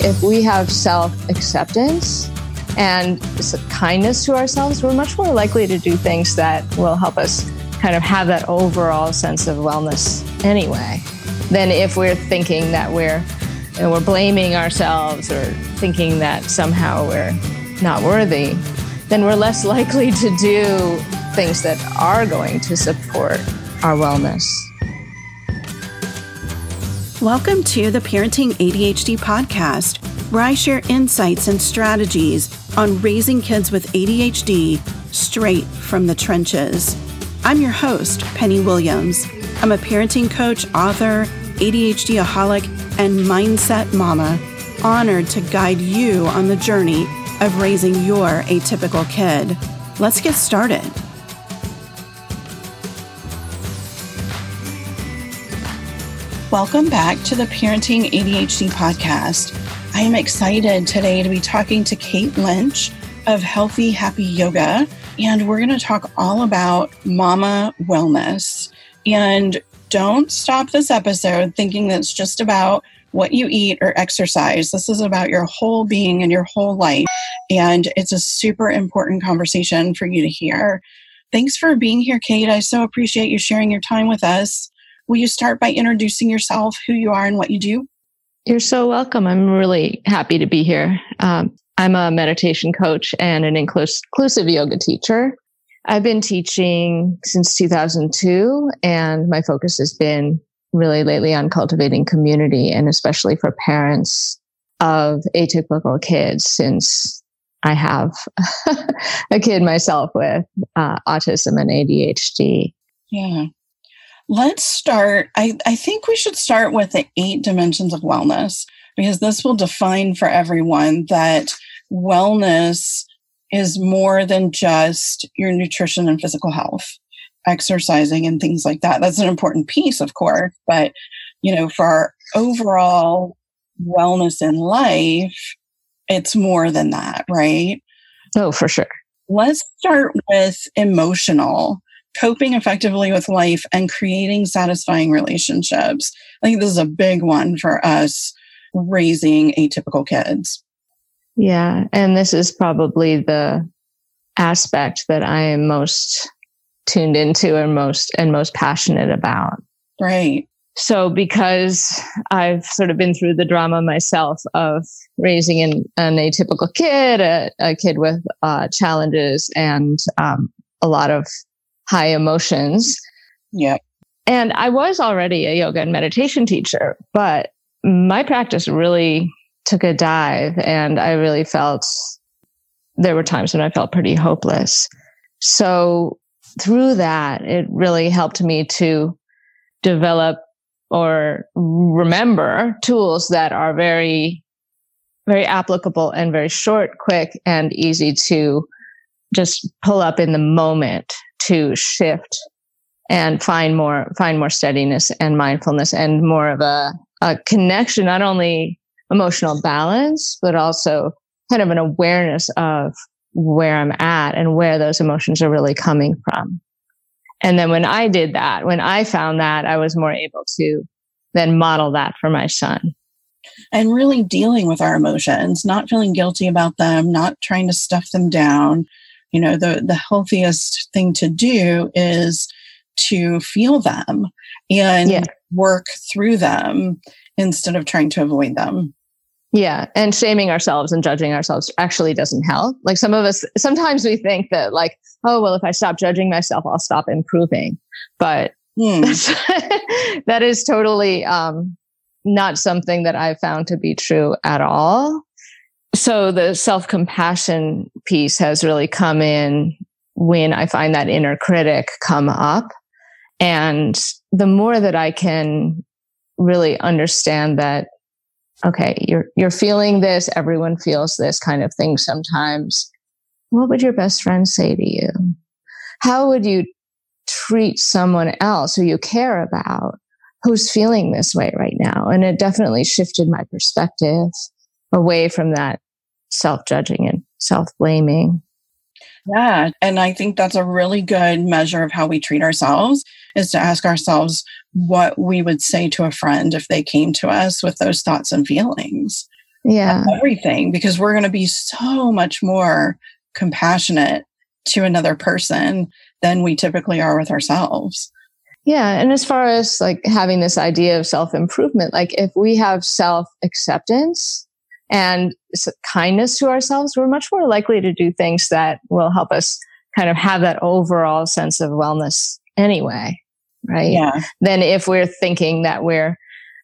If we have self acceptance and kindness to ourselves, we're much more likely to do things that will help us kind of have that overall sense of wellness anyway than if we're thinking that we're you know, we're blaming ourselves or thinking that somehow we're not worthy then we're less likely to do things that are going to support our wellness. Welcome to the Parenting ADHD podcast, where I share insights and strategies on raising kids with ADHD straight from the trenches. I'm your host, Penny Williams. I'm a parenting coach, author, ADHD aholic, and mindset mama, honored to guide you on the journey of raising your atypical kid. Let's get started. Welcome back to the Parenting ADHD podcast. I am excited today to be talking to Kate Lynch of Healthy Happy Yoga, and we're going to talk all about mama wellness. And don't stop this episode thinking that it's just about what you eat or exercise. This is about your whole being and your whole life. And it's a super important conversation for you to hear. Thanks for being here, Kate. I so appreciate you sharing your time with us. Will you start by introducing yourself, who you are, and what you do? You're so welcome. I'm really happy to be here. Um, I'm a meditation coach and an inclusive yoga teacher. I've been teaching since 2002, and my focus has been really lately on cultivating community and especially for parents of atypical kids since I have a kid myself with uh, autism and ADHD. Yeah. Let's start. I, I think we should start with the eight dimensions of wellness because this will define for everyone that wellness is more than just your nutrition and physical health exercising and things like that. That's an important piece, of course, but you know, for our overall wellness in life, it's more than that, right? Oh, for sure. Let's start with emotional coping effectively with life and creating satisfying relationships. I think this is a big one for us raising atypical kids. Yeah. And this is probably the aspect that I am most tuned into and most and most passionate about. Right. So because I've sort of been through the drama myself of raising an, an atypical kid, a, a kid with uh, challenges and um, a lot of high emotions. Yeah. And I was already a yoga and meditation teacher, but my practice really took a dive and I really felt there were times when I felt pretty hopeless. So through that, it really helped me to develop or remember tools that are very, very applicable and very short, quick, and easy to just pull up in the moment to shift and find more, find more steadiness and mindfulness and more of a, a connection, not only emotional balance, but also kind of an awareness of where I'm at and where those emotions are really coming from. And then when I did that, when I found that, I was more able to then model that for my son. And really dealing with our emotions, not feeling guilty about them, not trying to stuff them down. You know, the, the healthiest thing to do is to feel them and yeah. work through them instead of trying to avoid them. Yeah. And shaming ourselves and judging ourselves actually doesn't help. Like some of us, sometimes we think that like, oh, well, if I stop judging myself, I'll stop improving. But hmm. that is totally um, not something that I've found to be true at all. So the self compassion piece has really come in when I find that inner critic come up. And the more that I can really understand that okay, you're, you're feeling this. Everyone feels this kind of thing sometimes. What would your best friend say to you? How would you treat someone else who you care about who's feeling this way right now? And it definitely shifted my perspective away from that self judging and self blaming. Yeah. And I think that's a really good measure of how we treat ourselves is to ask ourselves what we would say to a friend if they came to us with those thoughts and feelings. yeah everything because we're going to be so much more compassionate to another person than we typically are with ourselves yeah and as far as like having this idea of self improvement like if we have self acceptance and kindness to ourselves we're much more likely to do things that will help us kind of have that overall sense of wellness anyway right yeah than if we're thinking that we're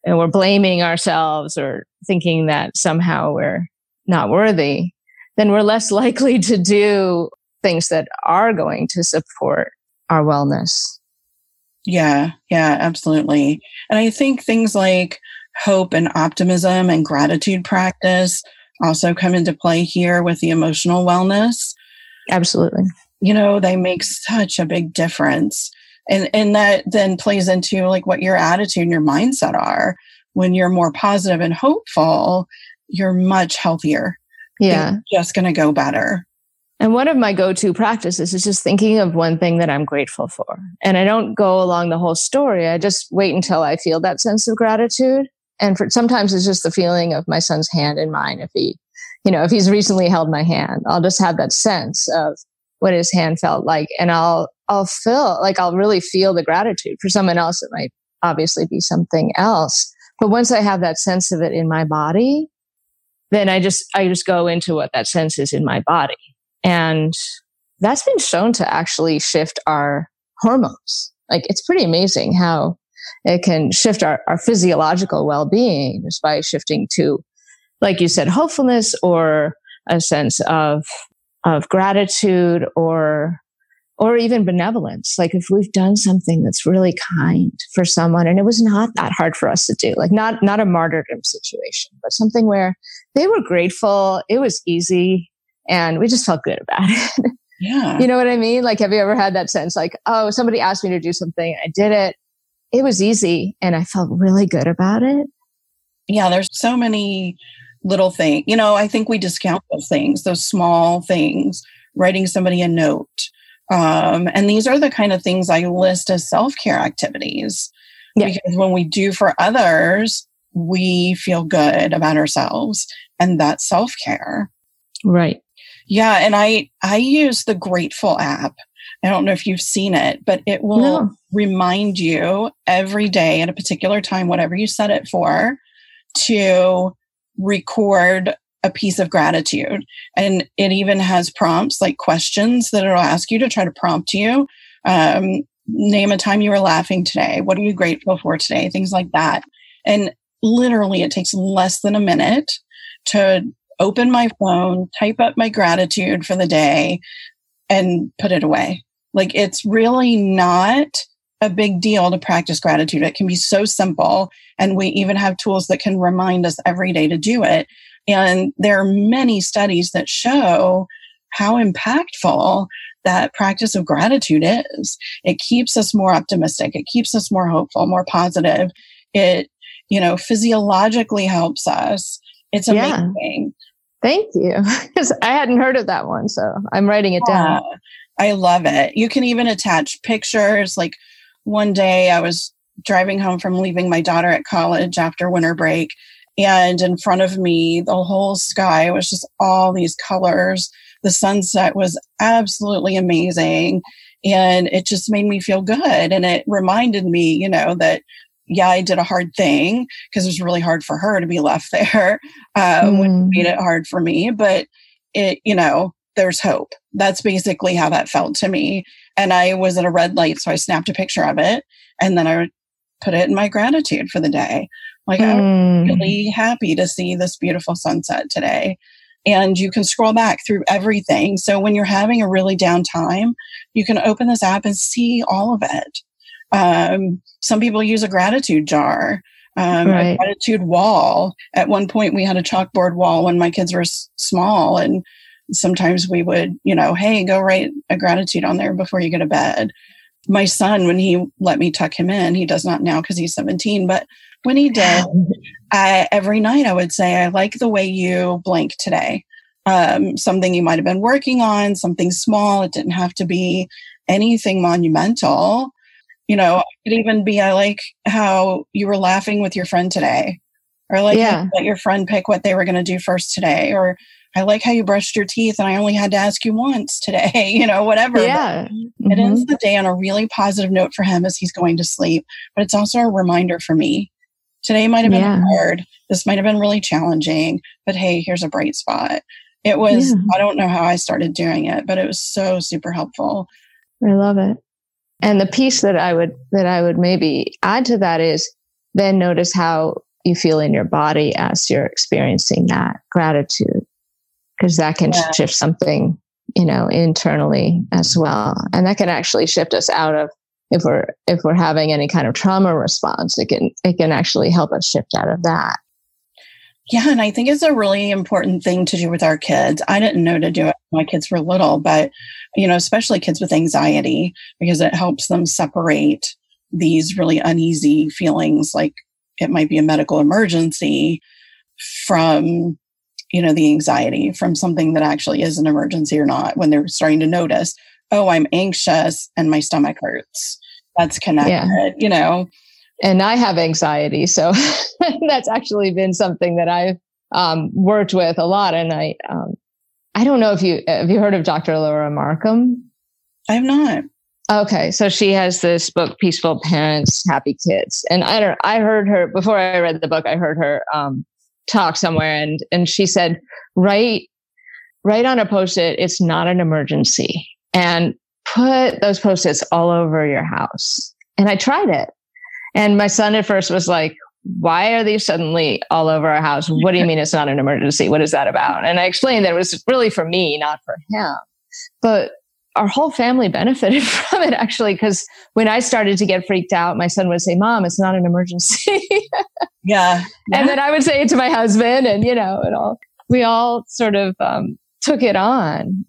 and we're blaming ourselves or thinking that somehow we're not worthy, then we're less likely to do things that are going to support our wellness. Yeah, yeah, absolutely. And I think things like hope and optimism and gratitude practice also come into play here with the emotional wellness. Absolutely. You know, they make such a big difference. And and that then plays into like what your attitude and your mindset are. When you're more positive and hopeful you're much healthier. Yeah. just going to go better. And one of my go-to practices is just thinking of one thing that i'm grateful for. And i don't go along the whole story. I just wait until i feel that sense of gratitude and for sometimes it's just the feeling of my son's hand in mine if he you know if he's recently held my hand i'll just have that sense of what his hand felt like and i'll I'll feel like I'll really feel the gratitude. For someone else, it might obviously be something else. But once I have that sense of it in my body, then I just, I just go into what that sense is in my body. And that's been shown to actually shift our hormones. Like it's pretty amazing how it can shift our, our physiological well-being just by shifting to, like you said, hopefulness or a sense of, of gratitude or or even benevolence. Like if we've done something that's really kind for someone and it was not that hard for us to do, like not, not a martyrdom situation, but something where they were grateful. It was easy and we just felt good about it. Yeah. you know what I mean? Like, have you ever had that sense like, oh, somebody asked me to do something. I did it. It was easy and I felt really good about it. Yeah. There's so many little things. You know, I think we discount those things, those small things, writing somebody a note, um, and these are the kind of things I list as self care activities. Yeah. Because when we do for others, we feel good about ourselves and that's self care. Right. Yeah. And I, I use the Grateful app. I don't know if you've seen it, but it will no. remind you every day at a particular time, whatever you set it for, to record a piece of gratitude. And it even has prompts like questions that it'll ask you to try to prompt you. Um, name a time you were laughing today. What are you grateful for today? Things like that. And literally, it takes less than a minute to open my phone, type up my gratitude for the day, and put it away. Like it's really not a big deal to practice gratitude. It can be so simple. And we even have tools that can remind us every day to do it. And there are many studies that show how impactful that practice of gratitude is. It keeps us more optimistic. It keeps us more hopeful, more positive. It, you know, physiologically helps us. It's amazing. Yeah. Thank you. Because I hadn't heard of that one. So I'm writing it down. I love it. You can even attach pictures. Like one day I was driving home from leaving my daughter at college after winter break and in front of me, the whole sky was just all these colors. The sunset was absolutely amazing. And it just made me feel good. And it reminded me, you know, that, yeah, I did a hard thing because it was really hard for her to be left there, uh, mm. which made it hard for me. But it, you know, there's hope. That's basically how that felt to me. And I was at a red light, so I snapped a picture of it and then I put it in my gratitude for the day. Like, mm. I'm really happy to see this beautiful sunset today. And you can scroll back through everything. So when you're having a really down time, you can open this app and see all of it. Um, some people use a gratitude jar, um, right. a gratitude wall. At one point, we had a chalkboard wall when my kids were s- small, and sometimes we would, you know, hey, go write a gratitude on there before you go to bed. My son, when he let me tuck him in, he does not now because he's 17, but when he did, I, every night I would say, I like the way you blank today. Um, something you might have been working on, something small. It didn't have to be anything monumental. You know, it could even be, I like how you were laughing with your friend today. Or like yeah. let your friend pick what they were going to do first today. Or I like how you brushed your teeth and I only had to ask you once today, you know, whatever. Yeah. Mm-hmm. It ends the day on a really positive note for him as he's going to sleep. But it's also a reminder for me. Today might have been yeah. hard. This might have been really challenging, but hey, here's a bright spot. It was, yeah. I don't know how I started doing it, but it was so super helpful. I love it. And the piece that I would, that I would maybe add to that is then notice how you feel in your body as you're experiencing that gratitude, because that can yeah. shift something, you know, internally as well. And that can actually shift us out of, if we're, if we're having any kind of trauma response, it can, it can actually help us shift out of that. Yeah, and I think it's a really important thing to do with our kids. I didn't know to do it when my kids were little, but you know, especially kids with anxiety, because it helps them separate these really uneasy feelings like it might be a medical emergency from you know the anxiety from something that actually is an emergency or not when they're starting to notice oh i'm anxious and my stomach hurts that's connected yeah. you know and I have anxiety. So that's actually been something that I've um, worked with a lot. And I, um, I don't know if you have you heard of Dr. Laura Markham. I have not. Okay, so she has this book, Peaceful Parents, Happy Kids, and I don't. I heard her before I read the book. I heard her um, talk somewhere, and and she said, "Write, write on a post-it. It's not an emergency, and put those post-its all over your house." And I tried it, and my son at first was like, why are these suddenly all over our house? What do you mean it's not an emergency? What is that about? And I explained that it was really for me, not for him. But our whole family benefited from it actually, because when I started to get freaked out, my son would say, Mom, it's not an emergency. yeah. yeah. And then I would say it to my husband, and you know, and all we all sort of um, took it on.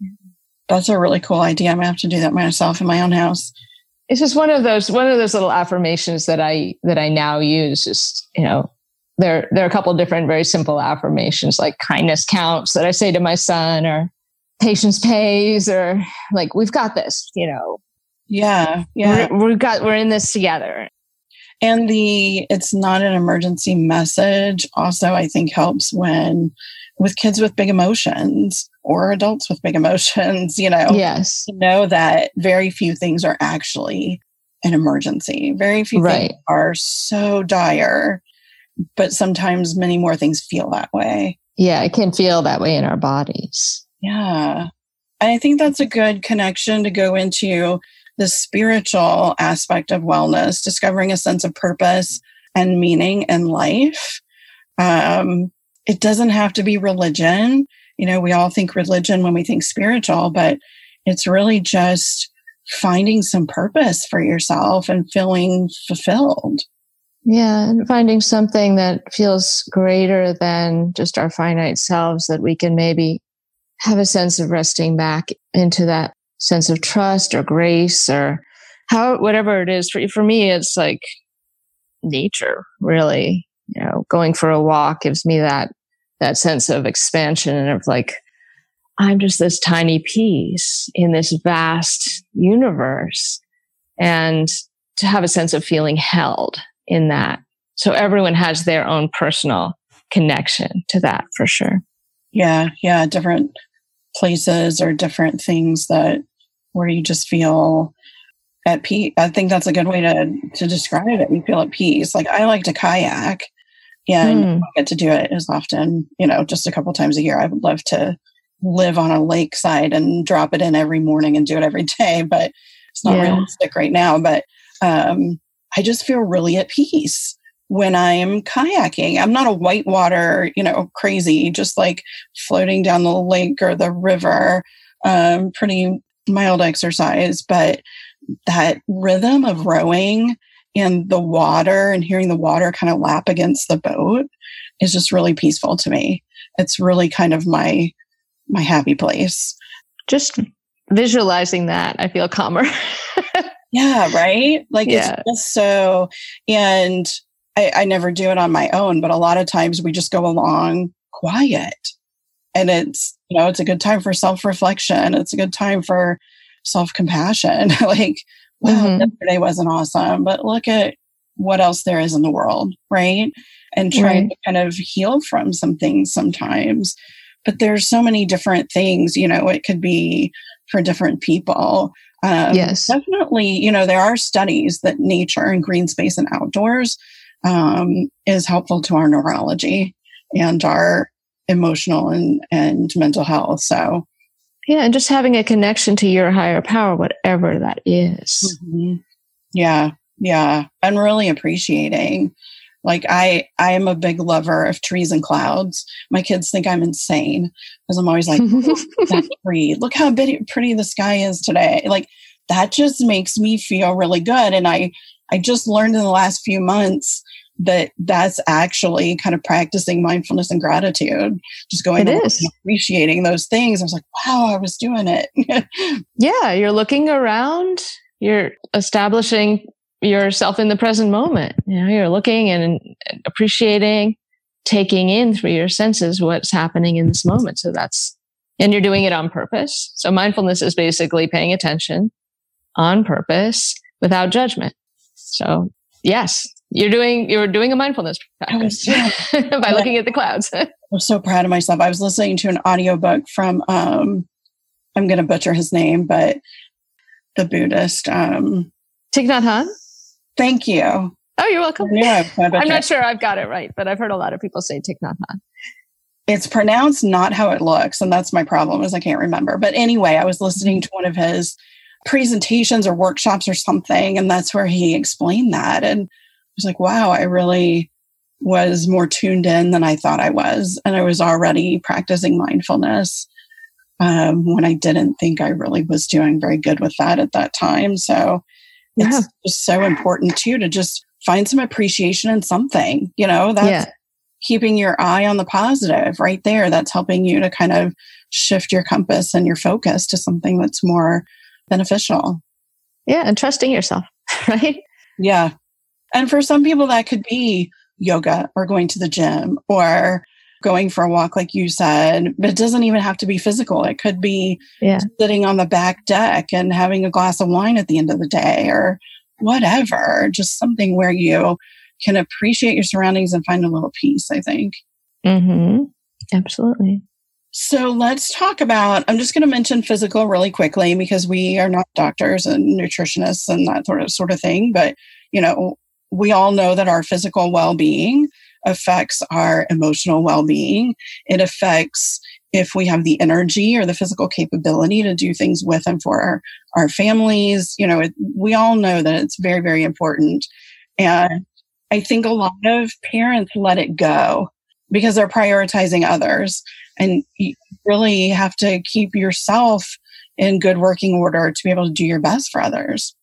That's a really cool idea. I'm gonna have to do that myself in my own house it's just one of those one of those little affirmations that I that I now use. Just you know, there there are a couple different very simple affirmations like kindness counts that I say to my son, or patience pays, or like we've got this. You know. Yeah, yeah. we we've got we're in this together. And the it's not an emergency message also I think helps when with kids with big emotions or adults with big emotions, you know. Yes. know that very few things are actually an emergency. Very few right. things are so dire, but sometimes many more things feel that way. Yeah, it can feel that way in our bodies. Yeah. I think that's a good connection to go into the spiritual aspect of wellness, discovering a sense of purpose and meaning in life. Um, it doesn't have to be religion. You know, we all think religion when we think spiritual, but it's really just finding some purpose for yourself and feeling fulfilled. Yeah, and finding something that feels greater than just our finite selves that we can maybe have a sense of resting back into that sense of trust or grace or how whatever it is for for me it's like nature really you know going for a walk gives me that that sense of expansion and of like, I'm just this tiny piece in this vast universe. And to have a sense of feeling held in that. So everyone has their own personal connection to that for sure. Yeah. Yeah. Different places or different things that where you just feel at peace. I think that's a good way to, to describe it. You feel at peace. Like I like to kayak and mm. I get to do it as often, you know, just a couple times a year. I would love to live on a lakeside and drop it in every morning and do it every day, but it's not yeah. realistic right now. But um, I just feel really at peace when I'm kayaking. I'm not a whitewater, you know, crazy, just like floating down the lake or the river. Um, pretty mild exercise, but that rhythm of rowing and the water and hearing the water kind of lap against the boat is just really peaceful to me. It's really kind of my my happy place. Just visualizing that, I feel calmer. yeah, right? Like yeah. it's just so and I, I never do it on my own, but a lot of times we just go along quiet. And it's, you know, it's a good time for self-reflection. It's a good time for self-compassion. like wow, mm-hmm. yesterday wasn't awesome, but look at what else there is in the world, right? and trying right. to kind of heal from some things sometimes. But there's so many different things, you know, it could be for different people. Um, yes. Definitely, you know, there are studies that nature and green space and outdoors um, is helpful to our neurology and our emotional and, and mental health. So, yeah, and just having a connection to your higher power, whatever that is. Mm-hmm. Yeah, yeah. And really appreciating. Like I, I am a big lover of trees and clouds. My kids think I'm insane because I'm always like, that tree. Look how pretty the sky is today. Like that just makes me feel really good. And I, I just learned in the last few months that that's actually kind of practicing mindfulness and gratitude just going it is. appreciating those things. I was like wow i was doing it. Yeah you're looking around you're establishing yourself in the present moment. You know you're looking and appreciating taking in through your senses what's happening in this moment. So that's and you're doing it on purpose. So mindfulness is basically paying attention on purpose without judgment. So yes you're doing you're doing a mindfulness practice by looking at the clouds. I'm so proud of myself. I was listening to an audiobook from um I'm going to butcher his name, but the Buddhist um Thich Nhat Hanh. Thank you. Oh, you're welcome. Yeah, I'm not sure I've got it right, but I've heard a lot of people say Thich Nhat Hanh. It's pronounced not how it looks, and that's my problem is I can't remember. But anyway, I was listening to one of his presentations or workshops or something, and that's where he explained that. And was like, wow, I really was more tuned in than I thought I was. And I was already practicing mindfulness um, when I didn't think I really was doing very good with that at that time. So yeah. it's just so important too to just find some appreciation in something, you know, that's yeah. keeping your eye on the positive right there. That's helping you to kind of shift your compass and your focus to something that's more beneficial. Yeah. And trusting yourself, right? Yeah. And for some people, that could be yoga or going to the gym or going for a walk, like you said. But it doesn't even have to be physical. It could be yeah. sitting on the back deck and having a glass of wine at the end of the day or whatever. Just something where you can appreciate your surroundings and find a little peace, I think. Mm-hmm. Absolutely. So let's talk about. I'm just going to mention physical really quickly because we are not doctors and nutritionists and that sort of sort of thing. But you know, we all know that our physical well being affects our emotional well being. It affects if we have the energy or the physical capability to do things with and for our, our families. You know, it, we all know that it's very, very important. And I think a lot of parents let it go because they're prioritizing others. And you really have to keep yourself in good working order to be able to do your best for others.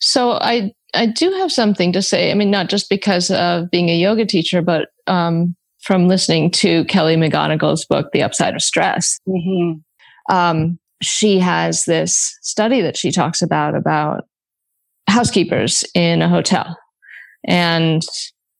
So I I do have something to say. I mean, not just because of being a yoga teacher, but um, from listening to Kelly McGonigal's book, The Upside of Stress. Mm-hmm. Um, she has this study that she talks about about housekeepers in a hotel, and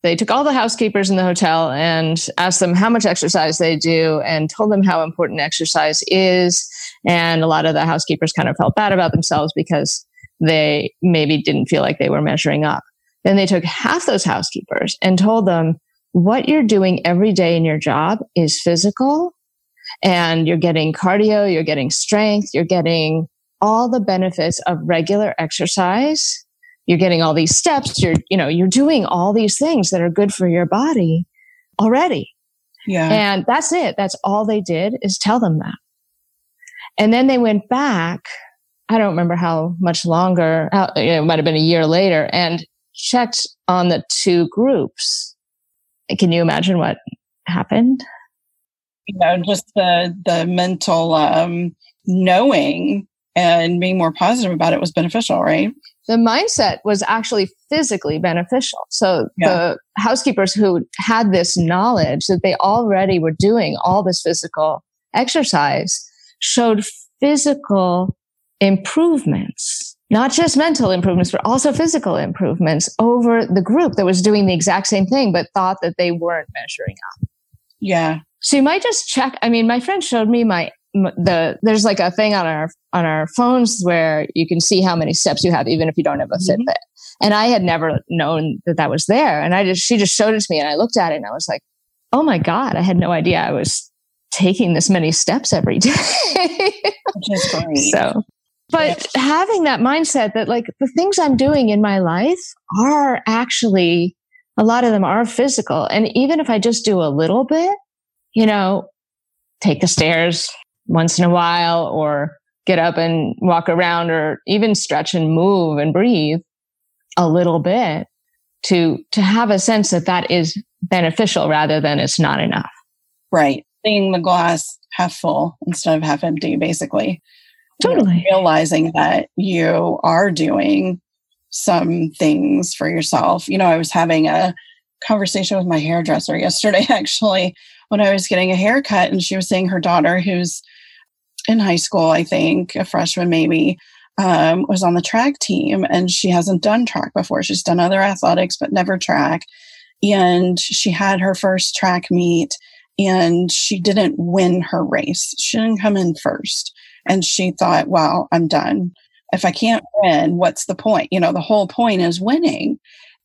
they took all the housekeepers in the hotel and asked them how much exercise they do and told them how important exercise is. And a lot of the housekeepers kind of felt bad about themselves because they maybe didn't feel like they were measuring up. Then they took half those housekeepers and told them what you're doing every day in your job is physical and you're getting cardio, you're getting strength, you're getting all the benefits of regular exercise. You're getting all these steps. You're, you know, you're doing all these things that are good for your body already. Yeah. And that's it. That's all they did is tell them that. And then they went back I don't remember how much longer, how, it might have been a year later, and checked on the two groups. Can you imagine what happened? You know, just the the mental um, knowing and being more positive about it was beneficial, right? The mindset was actually physically beneficial. So yeah. the housekeepers who had this knowledge that they already were doing all this physical exercise showed physical improvements, not just mental improvements, but also physical improvements over the group that was doing the exact same thing, but thought that they weren't measuring up. Yeah. So you might just check. I mean, my friend showed me my the there's like a thing on our on our phones where you can see how many steps you have even if you don't have a mm-hmm. Fitbit. And I had never known that that was there. And I just she just showed it to me, and I looked at it, and I was like, "Oh my god!" I had no idea I was taking this many steps every day. so, but yeah. having that mindset that like the things I'm doing in my life are actually a lot of them are physical, and even if I just do a little bit, you know, take the stairs once in a while or get up and walk around or even stretch and move and breathe a little bit to to have a sense that that is beneficial rather than it's not enough. Right. Seeing the glass half full instead of half empty basically totally you know, realizing that you are doing some things for yourself you know i was having a conversation with my hairdresser yesterday actually when i was getting a haircut and she was saying her daughter who's in high school, I think, a freshman maybe, um, was on the track team and she hasn't done track before. She's done other athletics, but never track. And she had her first track meet and she didn't win her race. She didn't come in first. And she thought, well, I'm done. If I can't win, what's the point? You know, the whole point is winning.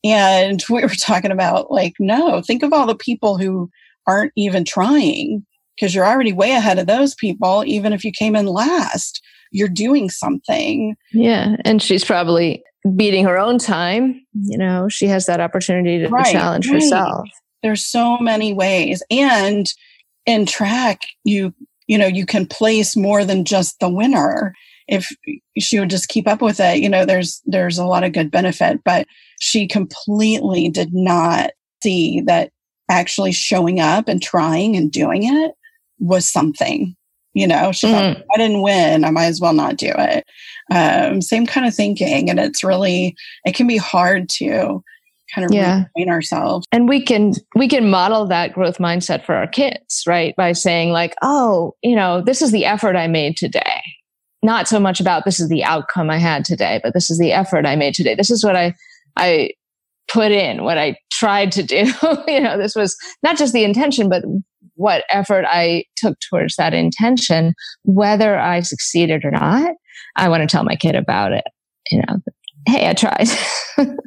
And we were talking about like, no, think of all the people who aren't even trying because you're already way ahead of those people. Even if you came in last, you're doing something. Yeah. And she's probably beating her own time. You know, she has that opportunity to, right, challenge right. herself. There's so many ways. And in track, you, you know, you can place more than just the winner. If she would just keep up with it, you know, there's, there's a lot of good benefit, but she completely did not see that actually showing up and trying and doing it was something. You know, she mm-hmm. thought, I didn't win. I might as well not do it. Um, same kind of thinking. And it's really, it can be hard to kind of yeah. retrain ourselves. And we can, we can model that growth mindset for our kids, right? By saying like, oh, you know, this is the effort I made today. Not so much about this is the outcome I had today, but this is the effort I made today. This is what I, I put in, what I tried to do. you know, this was not just the intention, but what effort I took towards that intention, whether I succeeded or not. I want to tell my kid about it. You know, hey, I tried.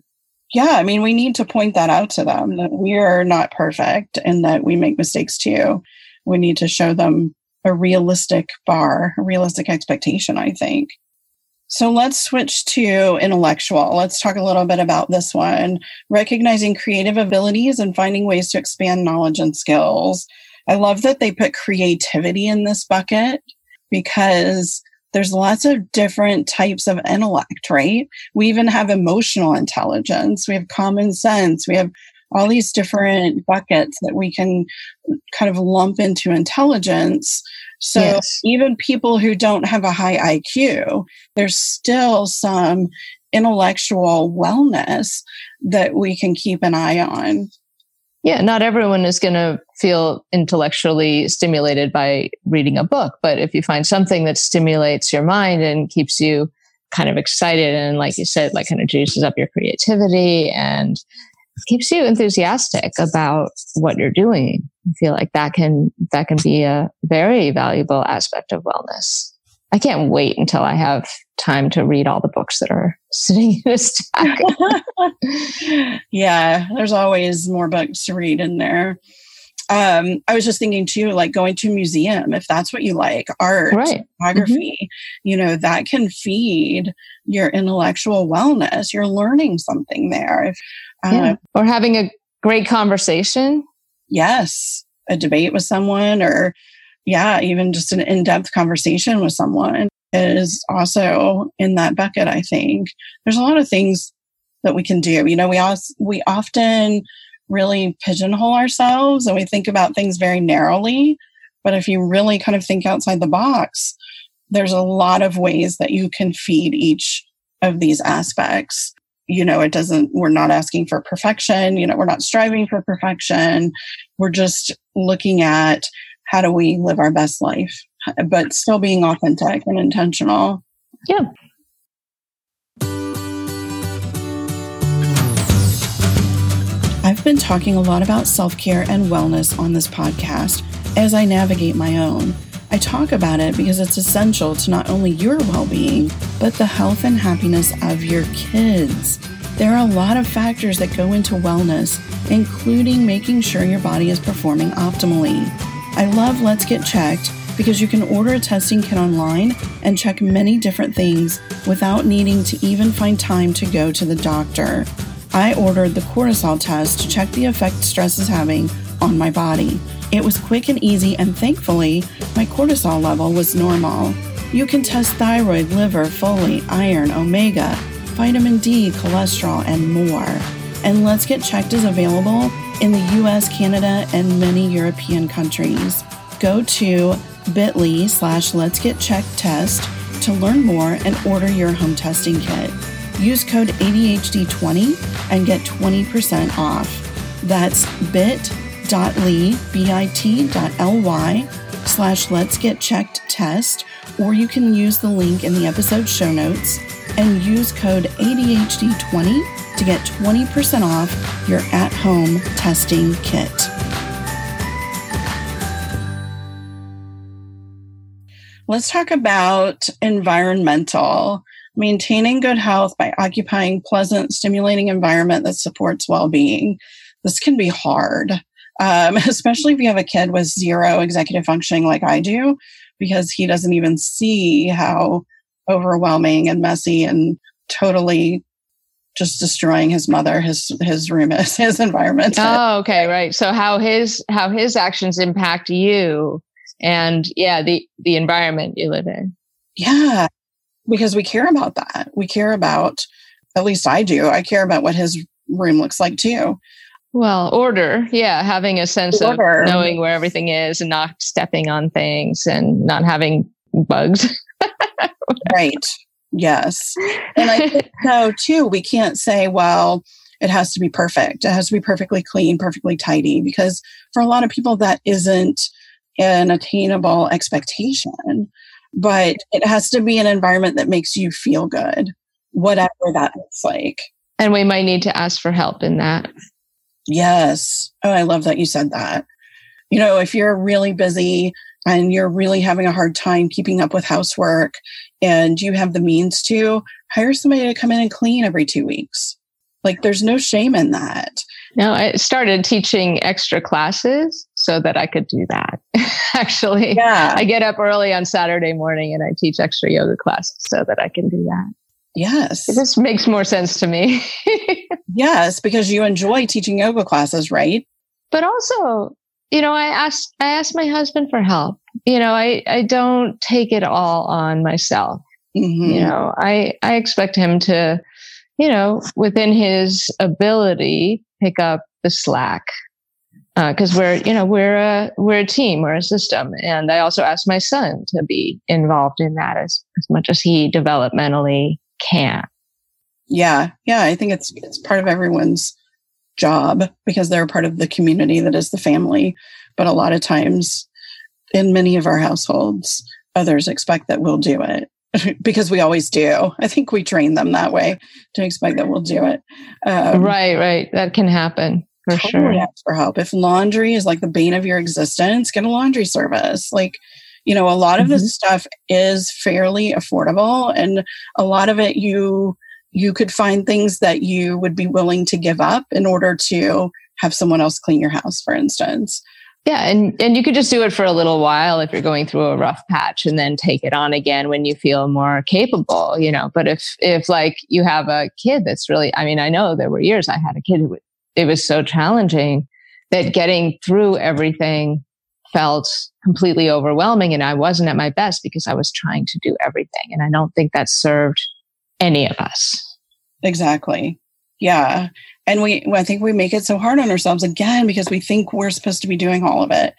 yeah, I mean, we need to point that out to them that we are not perfect and that we make mistakes too. We need to show them a realistic bar, a realistic expectation, I think. So let's switch to intellectual. Let's talk a little bit about this one recognizing creative abilities and finding ways to expand knowledge and skills. I love that they put creativity in this bucket because there's lots of different types of intellect, right? We even have emotional intelligence, we have common sense, we have all these different buckets that we can kind of lump into intelligence. So yes. even people who don't have a high IQ, there's still some intellectual wellness that we can keep an eye on. Yeah, not everyone is going to feel intellectually stimulated by reading a book, but if you find something that stimulates your mind and keeps you kind of excited and like you said, like kind of juices up your creativity and keeps you enthusiastic about what you're doing, I feel like that can that can be a very valuable aspect of wellness. I can't wait until I have time to read all the books that are sitting in a stack. yeah, there's always more books to read in there. Um, I was just thinking too, like going to a museum, if that's what you like, art, right. photography, mm-hmm. you know, that can feed your intellectual wellness. You're learning something there. If, uh, yeah. Or having a great conversation. Yes. A debate with someone or yeah, even just an in depth conversation with someone is also in that bucket, I think. There's a lot of things that we can do. You know, we also, we often really pigeonhole ourselves and we think about things very narrowly. But if you really kind of think outside the box, there's a lot of ways that you can feed each of these aspects. You know, it doesn't, we're not asking for perfection. You know, we're not striving for perfection. We're just looking at how do we live our best life, but still being authentic and intentional. Yeah. I've been talking a lot about self care and wellness on this podcast as I navigate my own. I talk about it because it's essential to not only your well being, but the health and happiness of your kids. There are a lot of factors that go into wellness, including making sure your body is performing optimally. I love Let's Get Checked because you can order a testing kit online and check many different things without needing to even find time to go to the doctor. I ordered the cortisol test to check the effect stress is having on my body. It was quick and easy, and thankfully, my cortisol level was normal. You can test thyroid, liver, folate, iron, omega, vitamin D, cholesterol, and more. And Let's Get Checked is available in the US, Canada, and many European countries. Go to bit.ly slash Let's Get Checked test to learn more and order your home testing kit. Use code ADHD20 and get 20% off. That's bit bit.ly, bit.ly slash let's get checked test, or you can use the link in the episode show notes and use code ADHD20 to get 20% off your at home testing kit. Let's talk about environmental. Maintaining good health by occupying pleasant, stimulating environment that supports well-being. This can be hard um, especially if you have a kid with zero executive functioning like I do, because he doesn't even see how overwhelming and messy and totally just destroying his mother, his his room is, his environment. Oh, okay, right. So how his how his actions impact you and yeah, the the environment you live in. Yeah. Because we care about that. We care about at least I do. I care about what his room looks like too. Well, order. Yeah. Having a sense order. of knowing where everything is and not stepping on things and not having bugs. right. Yes. And I think so too, we can't say, well, it has to be perfect. It has to be perfectly clean, perfectly tidy, because for a lot of people, that isn't an attainable expectation. But it has to be an environment that makes you feel good, whatever that looks like. And we might need to ask for help in that. Yes. Oh, I love that you said that. You know, if you're really busy and you're really having a hard time keeping up with housework and you have the means to, hire somebody to come in and clean every two weeks. Like there's no shame in that. No, I started teaching extra classes so that I could do that. Actually, yeah. I get up early on Saturday morning and I teach extra yoga classes so that I can do that. Yes. It just makes more sense to me. yes, because you enjoy teaching yoga classes, right? But also, you know, I asked I asked my husband for help. You know, I I don't take it all on myself. Mm-hmm. You know, I I expect him to, you know, within his ability, pick up the slack because uh, we're you know we're a we're a team we're a system and i also asked my son to be involved in that as, as much as he developmentally can. Yeah. Yeah. I think it's, it's part of everyone's job because they're part of the community that is the family. But a lot of times in many of our households, others expect that we'll do it because we always do. I think we train them that way to expect that we'll do it. Um, right, right. That can happen for sure. for help. If laundry is like the bane of your existence, get a laundry service. Like you know a lot of mm-hmm. this stuff is fairly affordable and a lot of it you you could find things that you would be willing to give up in order to have someone else clean your house for instance yeah and and you could just do it for a little while if you're going through a rough patch and then take it on again when you feel more capable you know but if if like you have a kid that's really i mean i know there were years i had a kid who it was so challenging that getting through everything felt completely overwhelming and I wasn't at my best because I was trying to do everything. And I don't think that served any of us. Exactly. Yeah. And we, I think we make it so hard on ourselves again because we think we're supposed to be doing all of it.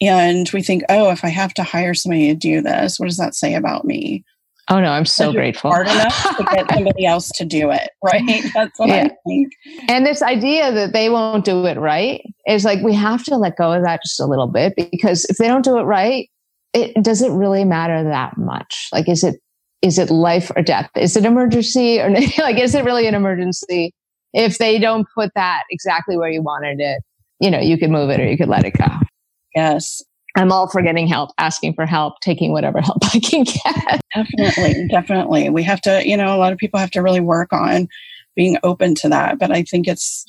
And we think, oh, if I have to hire somebody to do this, what does that say about me? Oh no, I'm so grateful. Hard enough to get somebody else to do it, right? That's what yeah. I think. And this idea that they won't do it right is like we have to let go of that just a little bit because if they don't do it right, it does it really matter that much. Like, is it is it life or death? Is it emergency or like is it really an emergency? If they don't put that exactly where you wanted it, you know, you could move it or you could let it go. Yes. I'm all for getting help, asking for help, taking whatever help I can get. Definitely, definitely. We have to, you know, a lot of people have to really work on being open to that. But I think it's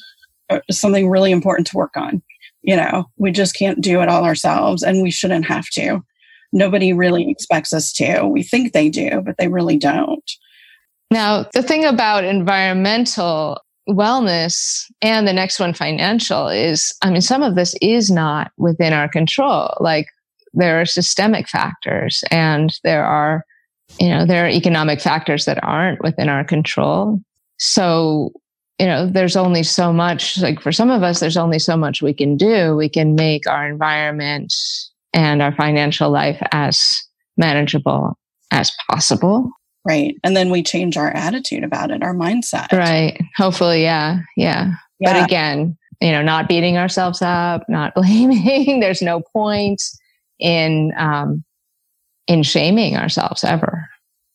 uh, something really important to work on. You know, we just can't do it all ourselves and we shouldn't have to. Nobody really expects us to. We think they do, but they really don't. Now, the thing about environmental wellness and the next one financial is i mean some of this is not within our control like there are systemic factors and there are you know there are economic factors that aren't within our control so you know there's only so much like for some of us there's only so much we can do we can make our environment and our financial life as manageable as possible Right. And then we change our attitude about it, our mindset. Right. Hopefully, yeah. Yeah. yeah. But again, you know, not beating ourselves up, not blaming. There's no point in um in shaming ourselves ever.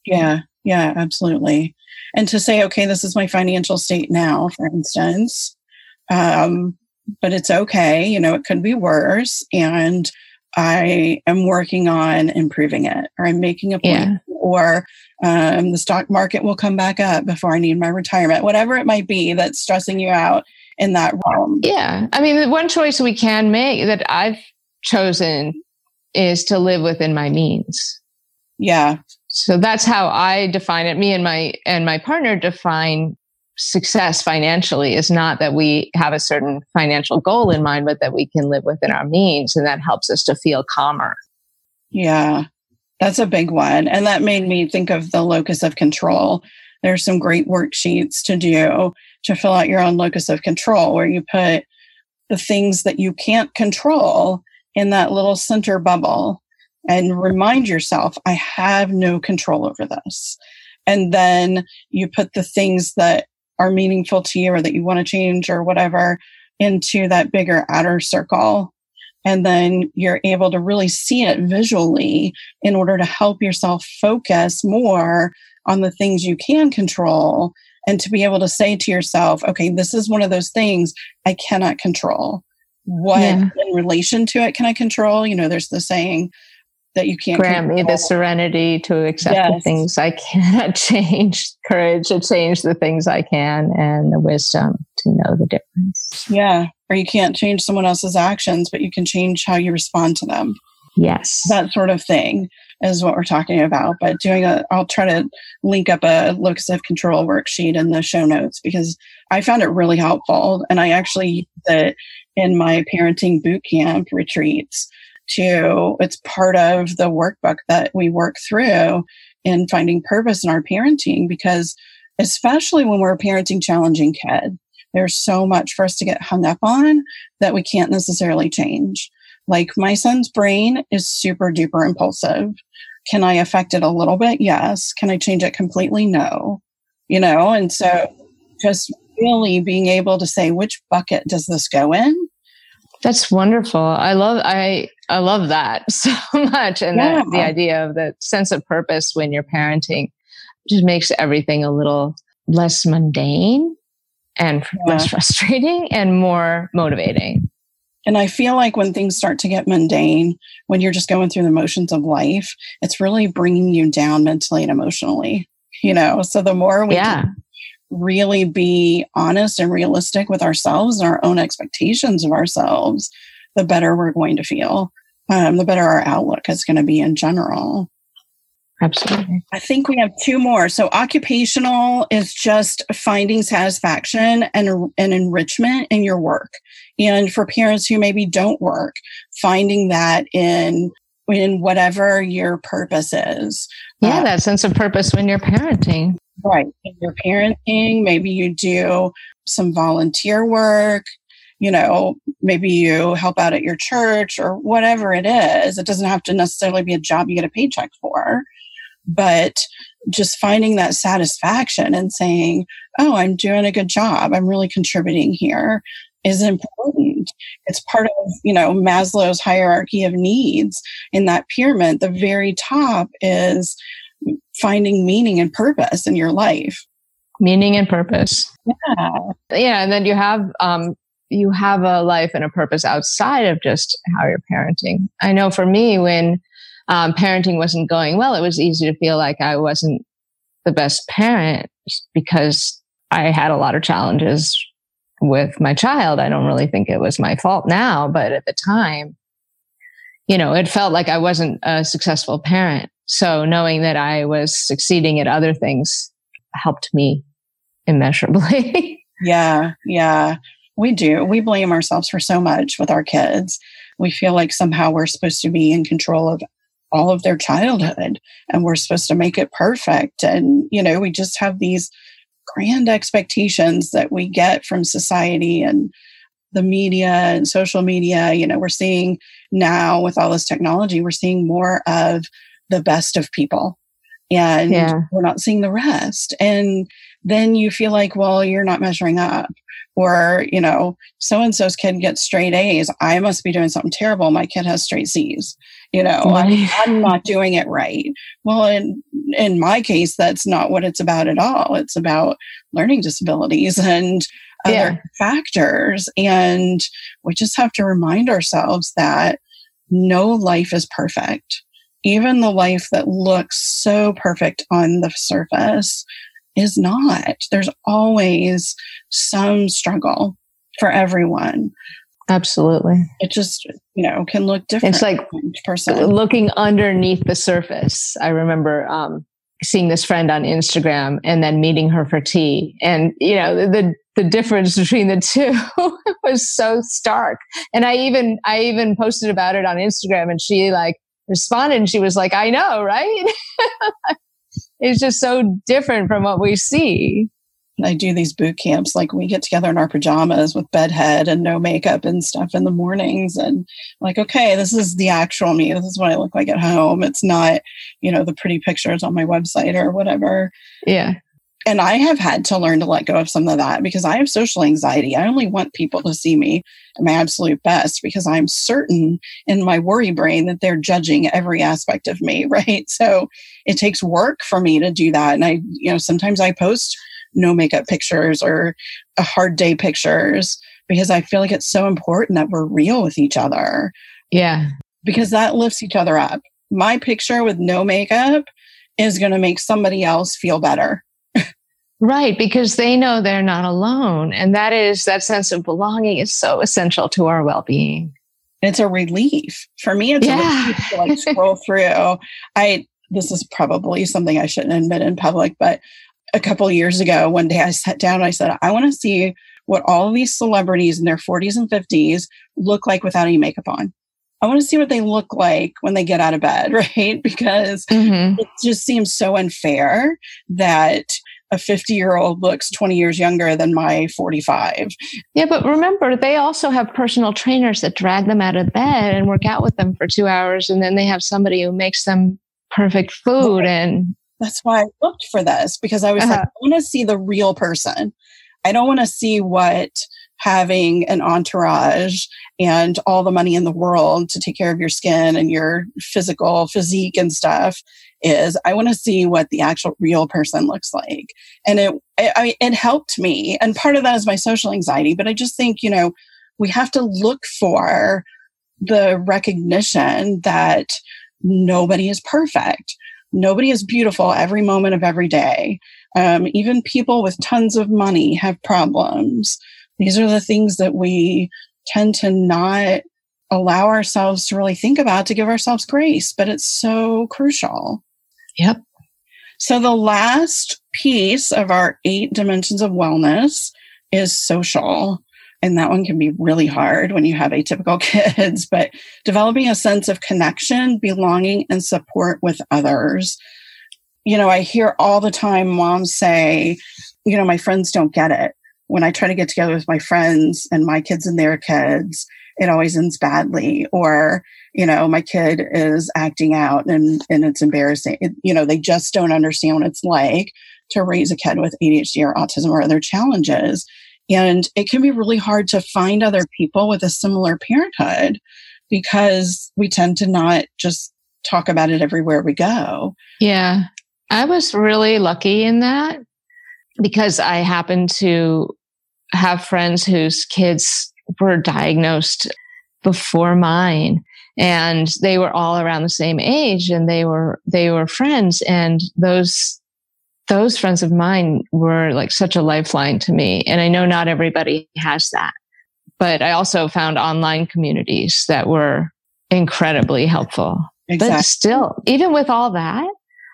Yeah. Yeah, absolutely. And to say, okay, this is my financial state now, for instance. Um, but it's okay, you know, it could be worse. And I am working on improving it or I'm making a plan yeah. or um, the stock market will come back up before I need my retirement, whatever it might be that's stressing you out in that realm. Yeah. I mean, the one choice we can make that I've chosen is to live within my means. Yeah. So that's how I define it. Me and my and my partner define success financially is not that we have a certain financial goal in mind, but that we can live within our means. And that helps us to feel calmer. Yeah, that's a big one. And that made me think of the locus of control. There's some great worksheets to do to fill out your own locus of control where you put the things that you can't control in that little center bubble and remind yourself, I have no control over this. And then you put the things that are meaningful to you or that you want to change or whatever into that bigger outer circle. And then you're able to really see it visually in order to help yourself focus more on the things you can control and to be able to say to yourself, okay, this is one of those things I cannot control. What yeah. in relation to it can I control? You know, there's the saying, that you can't grant me the serenity to accept yes. the things I cannot change, courage to change the things I can, and the wisdom to know the difference. Yeah. Or you can't change someone else's actions, but you can change how you respond to them. Yes. That sort of thing is what we're talking about. But doing a, I'll try to link up a locus of control worksheet in the show notes because I found it really helpful. And I actually use it in my parenting boot camp retreats to, it's part of the workbook that we work through in finding purpose in our parenting because especially when we're a parenting challenging kid, there's so much for us to get hung up on that we can't necessarily change. Like my son's brain is super duper impulsive. Can I affect it a little bit? Yes. Can I change it completely? No. You know, and so just really being able to say, which bucket does this go in? That's wonderful. I love I I love that so much and yeah. the idea of the sense of purpose when you're parenting just makes everything a little less mundane and yeah. less frustrating and more motivating. And I feel like when things start to get mundane, when you're just going through the motions of life, it's really bringing you down mentally and emotionally. You know, so the more we yeah really be honest and realistic with ourselves and our own expectations of ourselves, the better we're going to feel. Um, the better our outlook is going to be in general. Absolutely. I think we have two more. So occupational is just finding satisfaction and, and enrichment in your work. And for parents who maybe don't work, finding that in in whatever your purpose is. Yeah, uh, that sense of purpose when you're parenting. Right. In your parenting, maybe you do some volunteer work, you know, maybe you help out at your church or whatever it is. It doesn't have to necessarily be a job you get a paycheck for, but just finding that satisfaction and saying, Oh, I'm doing a good job. I'm really contributing here is important. It's part of, you know, Maslow's hierarchy of needs. In that pyramid, the very top is finding meaning and purpose in your life. Meaning and purpose. Yeah. Yeah. And then you have um, you have a life and a purpose outside of just how you're parenting. I know for me, when um, parenting wasn't going well, it was easy to feel like I wasn't the best parent because I had a lot of challenges with my child. I don't really think it was my fault now, but at the time, you know, it felt like I wasn't a successful parent. So knowing that I was succeeding at other things helped me immeasurably. yeah. Yeah. We do. We blame ourselves for so much with our kids. We feel like somehow we're supposed to be in control of all of their childhood and we're supposed to make it perfect. And, you know, we just have these grand expectations that we get from society and the media and social media. You know, we're seeing now with all this technology, we're seeing more of the best of people and yeah. we're not seeing the rest. And then you feel like, well, you're not measuring up. Or, you know, so and so's kid gets straight A's. I must be doing something terrible. My kid has straight C's. You know, right. I'm, I'm not doing it right. Well, in in my case, that's not what it's about at all. It's about learning disabilities and other yeah. factors. And we just have to remind ourselves that no life is perfect. Even the life that looks so perfect on the surface is not. There's always some struggle for everyone. Absolutely. It just, you know, can look different. It's like person. looking underneath the surface. I remember um, seeing this friend on Instagram and then meeting her for tea. And, you know, the, the difference between the two was so stark. And I even, I even posted about it on Instagram and she like responded and she was like, I know, right? it's just so different from what we see. I do these boot camps. Like we get together in our pajamas with bedhead and no makeup and stuff in the mornings. And like, okay, this is the actual me. This is what I look like at home. It's not, you know, the pretty pictures on my website or whatever. Yeah. And I have had to learn to let go of some of that because I have social anxiety. I only want people to see me at my absolute best because I'm certain in my worry brain that they're judging every aspect of me, right? So it takes work for me to do that. And I, you know, sometimes I post no makeup pictures or a hard day pictures because I feel like it's so important that we're real with each other. Yeah. Because that lifts each other up. My picture with no makeup is going to make somebody else feel better. right. Because they know they're not alone. And that is that sense of belonging is so essential to our well being. It's a relief. For me, it's yeah. a relief to like scroll through. I, this is probably something I shouldn't admit in public, but a couple years ago, one day I sat down and I said, I want to see what all of these celebrities in their 40s and 50s look like without any makeup on. I want to see what they look like when they get out of bed, right? Because mm-hmm. it just seems so unfair that a 50 year old looks 20 years younger than my 45. Yeah, but remember, they also have personal trainers that drag them out of bed and work out with them for two hours. And then they have somebody who makes them perfect food and that's why I looked for this because I was uh-huh. like, I want to see the real person. I don't want to see what having an entourage and all the money in the world to take care of your skin and your physical physique and stuff is. I want to see what the actual real person looks like. And it, it, it helped me. And part of that is my social anxiety, but I just think, you know, we have to look for the recognition that nobody is perfect Nobody is beautiful every moment of every day. Um, even people with tons of money have problems. These are the things that we tend to not allow ourselves to really think about to give ourselves grace, but it's so crucial. Yep. So the last piece of our eight dimensions of wellness is social. And that one can be really hard when you have atypical kids, but developing a sense of connection, belonging, and support with others. You know, I hear all the time moms say, you know, my friends don't get it. When I try to get together with my friends and my kids and their kids, it always ends badly. Or, you know, my kid is acting out and, and it's embarrassing. It, you know, they just don't understand what it's like to raise a kid with ADHD or autism or other challenges. And it can be really hard to find other people with a similar parenthood because we tend to not just talk about it everywhere we go. Yeah. I was really lucky in that because I happened to have friends whose kids were diagnosed before mine and they were all around the same age and they were they were friends and those those friends of mine were like such a lifeline to me and i know not everybody has that but i also found online communities that were incredibly helpful exactly. but still even with all that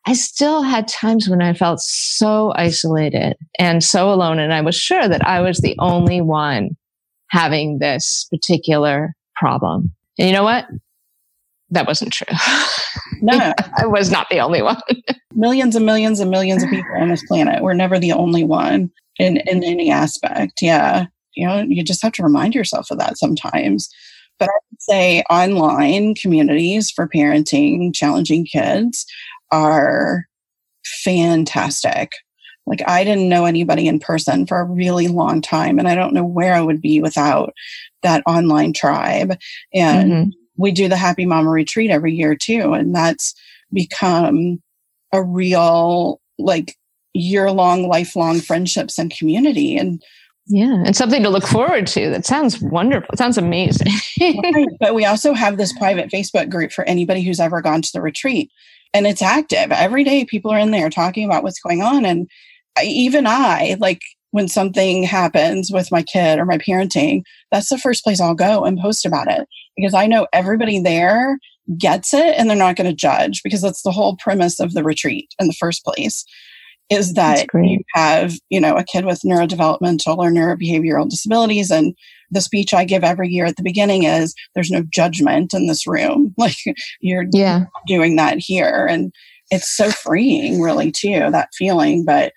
i still had times when i felt so isolated and so alone and i was sure that i was the only one having this particular problem and you know what that wasn't true. No, I was not the only one. millions and millions and millions of people on this planet. We're never the only one in, in any aspect. Yeah. You know, you just have to remind yourself of that sometimes. But I would say online communities for parenting challenging kids are fantastic. Like I didn't know anybody in person for a really long time, and I don't know where I would be without that online tribe. And mm-hmm we do the Happy Mama Retreat every year too. And that's become a real, like, year long, lifelong friendships and community. And yeah, and something to look forward to. That sounds wonderful. It sounds amazing. right. But we also have this private Facebook group for anybody who's ever gone to the retreat. And it's active. Every day people are in there talking about what's going on. And I, even I, like, when something happens with my kid or my parenting, that's the first place I'll go and post about it because I know everybody there gets it and they're not going to judge because that's the whole premise of the retreat in the first place is that you have, you know, a kid with neurodevelopmental or neurobehavioral disabilities and the speech I give every year at the beginning is there's no judgment in this room. Like you're yeah. doing that here and it's so freeing really too that feeling but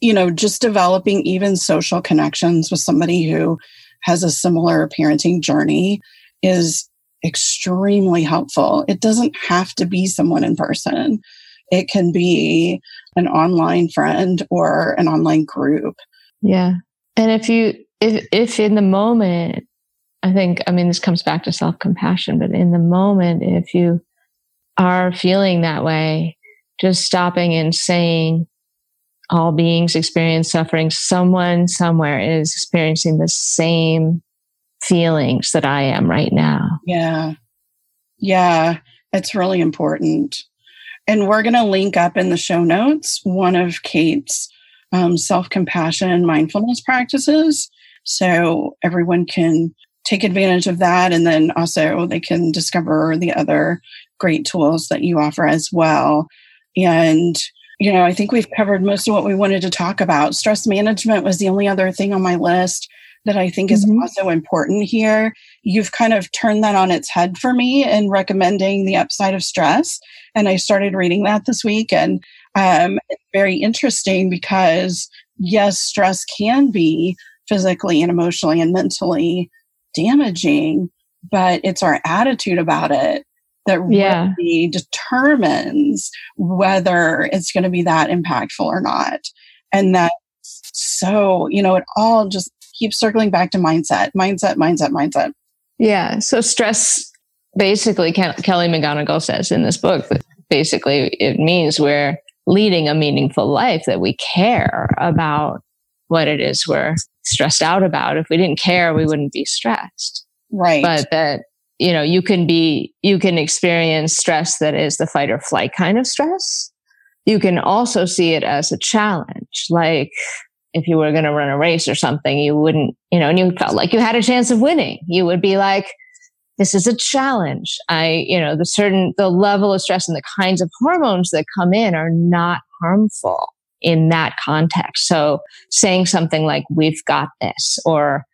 you know, just developing even social connections with somebody who has a similar parenting journey is extremely helpful. It doesn't have to be someone in person. It can be an online friend or an online group. Yeah. And if you if if in the moment I think I mean this comes back to self-compassion, but in the moment if you are feeling that way, just stopping and saying, all beings experience suffering. Someone somewhere is experiencing the same feelings that I am right now. Yeah. Yeah. It's really important. And we're going to link up in the show notes one of Kate's um, self compassion mindfulness practices. So everyone can take advantage of that. And then also they can discover the other great tools that you offer as well. And you know, I think we've covered most of what we wanted to talk about. Stress management was the only other thing on my list that I think is mm-hmm. also important here. You've kind of turned that on its head for me in recommending the upside of stress. And I started reading that this week and um, it's very interesting because yes, stress can be physically and emotionally and mentally damaging, but it's our attitude about it that yeah. really determines whether it's going to be that impactful or not. And that so, you know, it all just keeps circling back to mindset, mindset, mindset, mindset. Yeah. So stress basically Kelly McGonigal says in this book basically it means we're leading a meaningful life that we care about what it is we're stressed out about. If we didn't care, we wouldn't be stressed. Right. But that you know, you can be, you can experience stress that is the fight or flight kind of stress. You can also see it as a challenge. Like if you were going to run a race or something, you wouldn't, you know, and you felt like you had a chance of winning. You would be like, this is a challenge. I, you know, the certain, the level of stress and the kinds of hormones that come in are not harmful in that context. So saying something like, we've got this or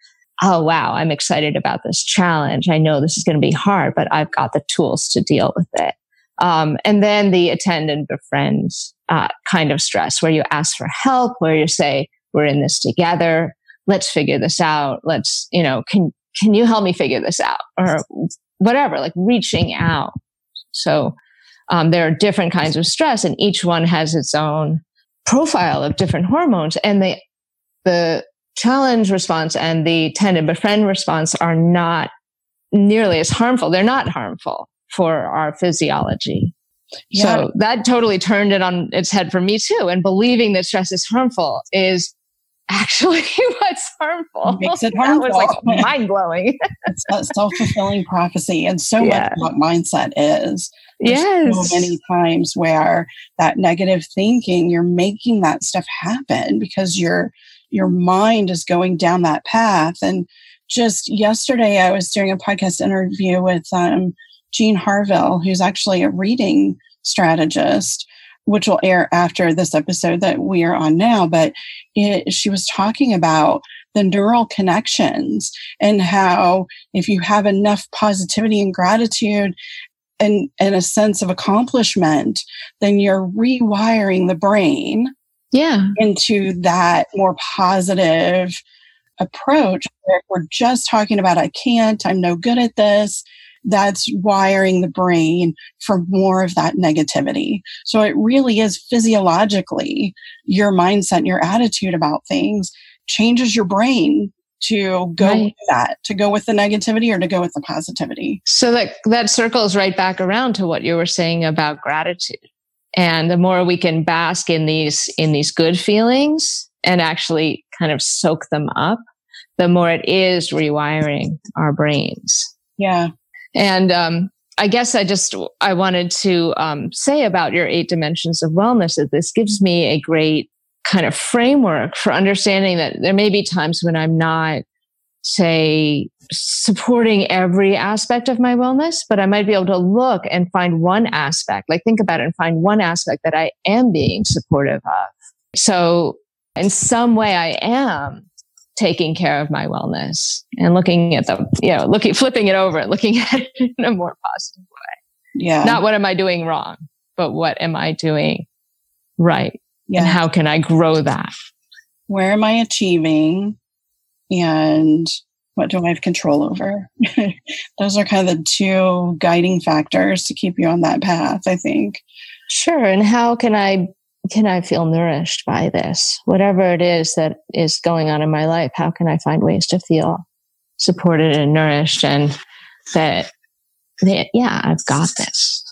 oh, wow, I'm excited about this challenge. I know this is going to be hard, but I've got the tools to deal with it. Um, and then the attend and befriend uh, kind of stress where you ask for help, where you say, we're in this together. Let's figure this out. Let's, you know, can, can you help me figure this out or whatever, like reaching out. So, um, there are different kinds of stress and each one has its own profile of different hormones and the, the challenge response and the tend and befriend response are not nearly as harmful. They're not harmful for our physiology. Yeah. So that totally turned it on its head for me too. And believing that stress is harmful is actually what's harmful. It makes it harmful. That was like mind blowing. it's that self fulfilling prophecy, and so yeah. much what mindset is. There's yes. So many times where that negative thinking, you're making that stuff happen because your your mind is going down that path. And just yesterday, I was doing a podcast interview with um, Jean Harville, who's actually a reading strategist which will air after this episode that we are on now, but it, she was talking about the neural connections and how if you have enough positivity and gratitude and, and a sense of accomplishment, then you're rewiring the brain yeah. into that more positive approach. Where we're just talking about, I can't, I'm no good at this that's wiring the brain for more of that negativity. So it really is physiologically your mindset, your attitude about things changes your brain to go right. with that, to go with the negativity or to go with the positivity. So that that circles right back around to what you were saying about gratitude. And the more we can bask in these in these good feelings and actually kind of soak them up, the more it is rewiring our brains. Yeah. And um, I guess I just I wanted to um, say about your eight dimensions of wellness that this gives me a great kind of framework for understanding that there may be times when I'm not, say, supporting every aspect of my wellness, but I might be able to look and find one aspect, like think about it and find one aspect that I am being supportive of. So in some way I am taking care of my wellness and looking at the, you know, looking, flipping it over and looking at it in a more positive way. Yeah. Not what am I doing wrong, but what am I doing right? Yeah. And how can I grow that? Where am I achieving? And what do I have control over? Those are kind of the two guiding factors to keep you on that path, I think. Sure. And how can I can I feel nourished by this? Whatever it is that is going on in my life, how can I find ways to feel supported and nourished and that, that yeah, I've got this.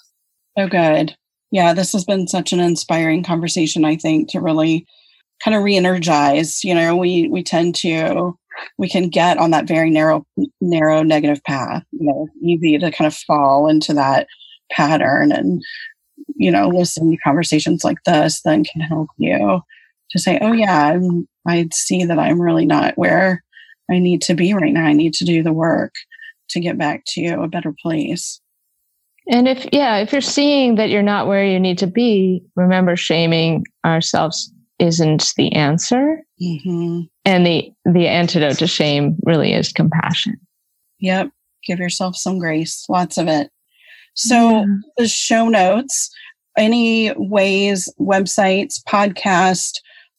Oh, good. Yeah, this has been such an inspiring conversation, I think, to really kind of re-energize. You know, we we tend to we can get on that very narrow narrow negative path. You know, easy to kind of fall into that pattern and you know, listening to conversations like this then can help you to say, oh, yeah, I'm, I see that I'm really not where I need to be right now. I need to do the work to get back to a better place. And if, yeah, if you're seeing that you're not where you need to be, remember shaming ourselves isn't the answer. Mm-hmm. And the, the antidote to shame really is compassion. Yep. Give yourself some grace, lots of it. So yeah. the show notes, any ways, websites, podcast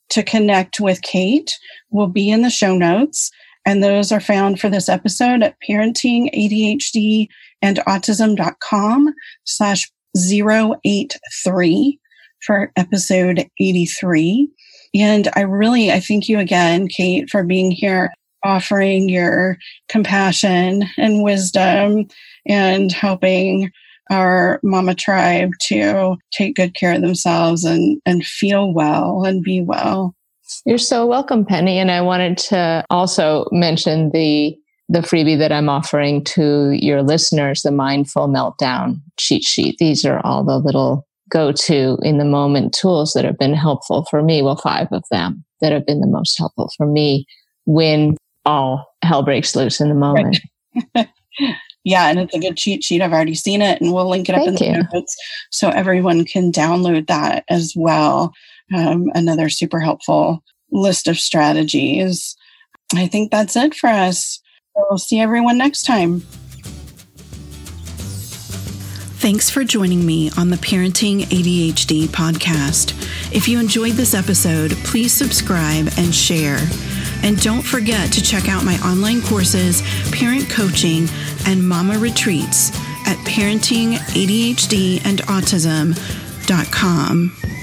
to connect with Kate will be in the show notes. And those are found for this episode at parenting ADHD and autism.com slash 083 for episode 83. And I really, I thank you again, Kate, for being here, offering your compassion and wisdom and helping our mama tribe to take good care of themselves and, and feel well and be well. You're so welcome, Penny. And I wanted to also mention the the freebie that I'm offering to your listeners, the mindful meltdown cheat sheet. These are all the little go to in the moment tools that have been helpful for me. Well, five of them that have been the most helpful for me when all hell breaks loose in the moment. Right. Yeah, and it's a good cheat sheet. I've already seen it, and we'll link it up Thank in the notes so everyone can download that as well. Um, another super helpful list of strategies. I think that's it for us. We'll see everyone next time. Thanks for joining me on the Parenting ADHD podcast. If you enjoyed this episode, please subscribe and share. And don't forget to check out my online courses, parent coaching, and mama retreats at parentingadhdandautism.com.